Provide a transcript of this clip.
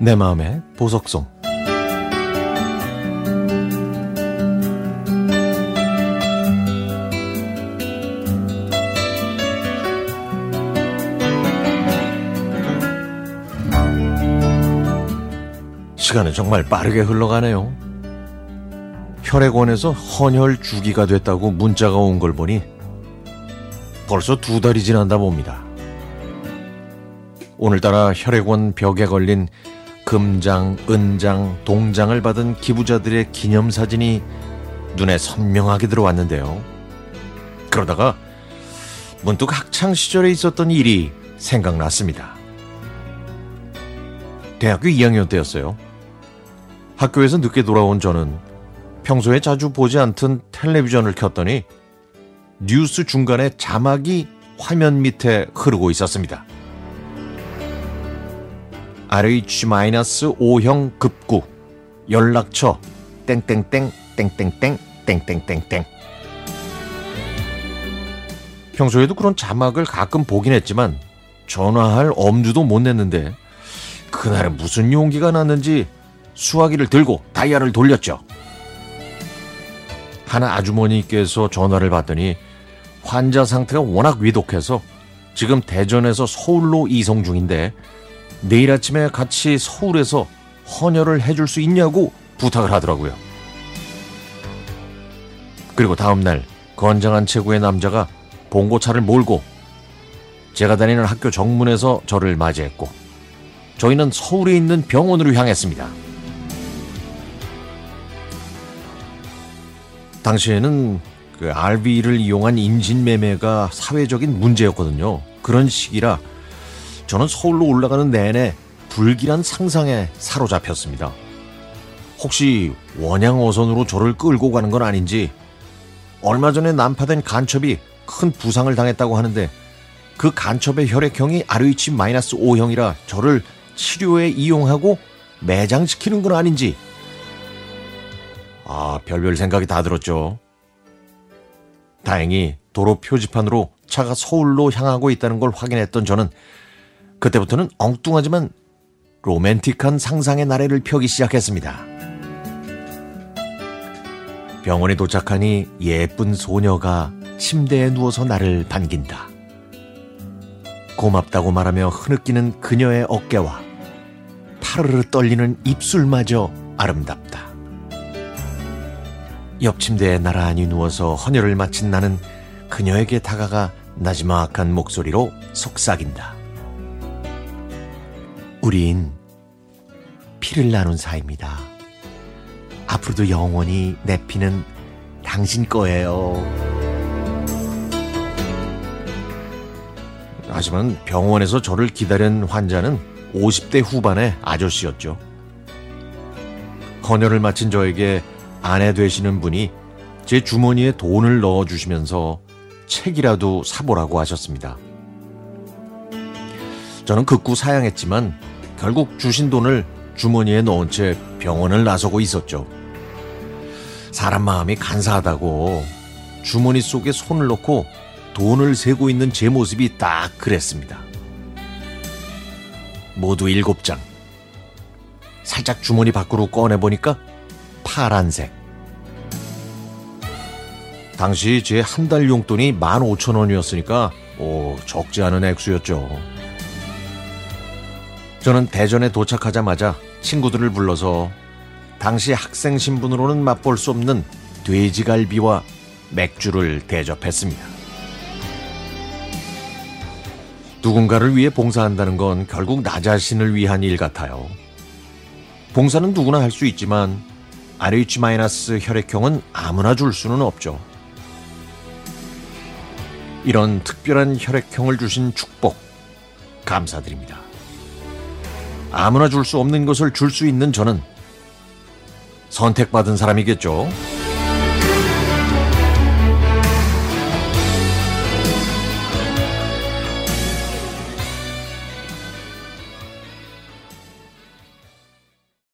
내 마음의 보석송 시간은 정말 빠르게 흘러가네요. 혈액원에서 헌혈 주기가 됐다고 문자가 온 걸 보니 벌써 두 달이 지난다 봅니다. 오늘따라 혈액원 벽에 걸린 금장, 은장, 동장을 받은 기부자들의 기념사진이 눈에 선명하게 들어왔는데요. 그러다가 문득 학창 시절에 있었던 일이 생각났습니다. 대학교 2학년 때였어요. 학교에서 늦게 돌아온 저는 평소에 자주 보지 않던 텔레비전을 켰더니 뉴스 중간에 자막이 화면 밑에 흐르고 있었습니다. RH-5형 급구. 연락처. 땡땡땡 땡땡땡 땡땡땡땡. 평소에도 그런 자막을 가끔 보긴 했지만 전화할 엄두도 못 냈는데 그날은 무슨 용기가 났는지 수화기를 들고 다이아를 돌렸죠. 하나 아주머니께서 전화를 받더니 환자 상태가 워낙 위독해서 지금 대전에서 서울로 이송 중인데 내일 아침에 같이 서울에서 헌혈을 해줄 수 있냐고 부탁을 하더라고요. 그리고 다음날 건장한 체구의 남자가 봉고차를 몰고 제가 다니는 학교 정문에서 저를 맞이했고 저희는 서울에 있는 병원으로 향했습니다. 당시에는 그 RV를 이용한 인신매매가 사회적인 문제였거든요. 그런 시기라 저는 서울로 올라가는 내내 불길한 상상에 사로잡혔습니다. 혹시 원양어선으로 저를 끌고 가는 건 아닌지 얼마 전에 난파된 간첩이 큰 부상을 당했다고 하는데 그 간첩의 혈액형이 RH-5형이라 저를 치료에 이용하고 매장시키는 건 아닌지 아 별별 생각이 다 들었죠. 다행히 도로 표지판으로 차가 서울로 향하고 있다는 걸 확인했던 저는 그때부터는 엉뚱하지만 로맨틱한 상상의 나래를 펴기 시작했습니다. 병원에 도착하니 예쁜 소녀가 침대에 누워서 나를 반긴다. 고맙다고 말하며 흐느끼는 그녀의 어깨와 파르르 떨리는 입술마저 아름답다. 옆 침대에 나란히 누워서 헌혈을 마친 나는 그녀에게 다가가 나지막한 목소리로 속삭인다. 우린 피를 나눈 사이입니다. 앞으로도 영원히 내 피는 당신 거예요. 하지만 병원에서 저를 기다린 환자는 50대 후반의 아저씨였죠. 헌혈을 마친 저에게 아내 되시는 분이 제 주머니에 돈을 넣어주시면서 책이라도 사보라고 하셨습니다. 저는 극구 사양했지만 결국 주신 돈을 주머니에 넣은 채 병원을 나서고 있었죠. 사람 마음이 간사하다고 주머니 속에 손을 넣고 돈을 세고 있는 제 모습이 딱 그랬습니다. 모두 일곱 장. 살짝 주머니 밖으로 꺼내보니까 파란색. 당시 제 한 달 용돈이 15,000원이었으니까 오, 적지 않은 액수였죠. 저는 대전에 도착하자마자 친구들을 불러서 당시 학생 신분으로는 맛볼 수 없는 돼지갈비와 맥주를 대접했습니다. 누군가를 위해 봉사한다는 건 결국 나 자신을 위한 일 같아요. 봉사는 누구나 할 수 있지만 RH- 혈액형은 아무나 줄 수는 없죠. 이런 특별한 혈액형을 주신 축복 감사드립니다. 아무나 줄 수 없는 것을 줄 수 있는 저는 선택받은 사람이겠죠.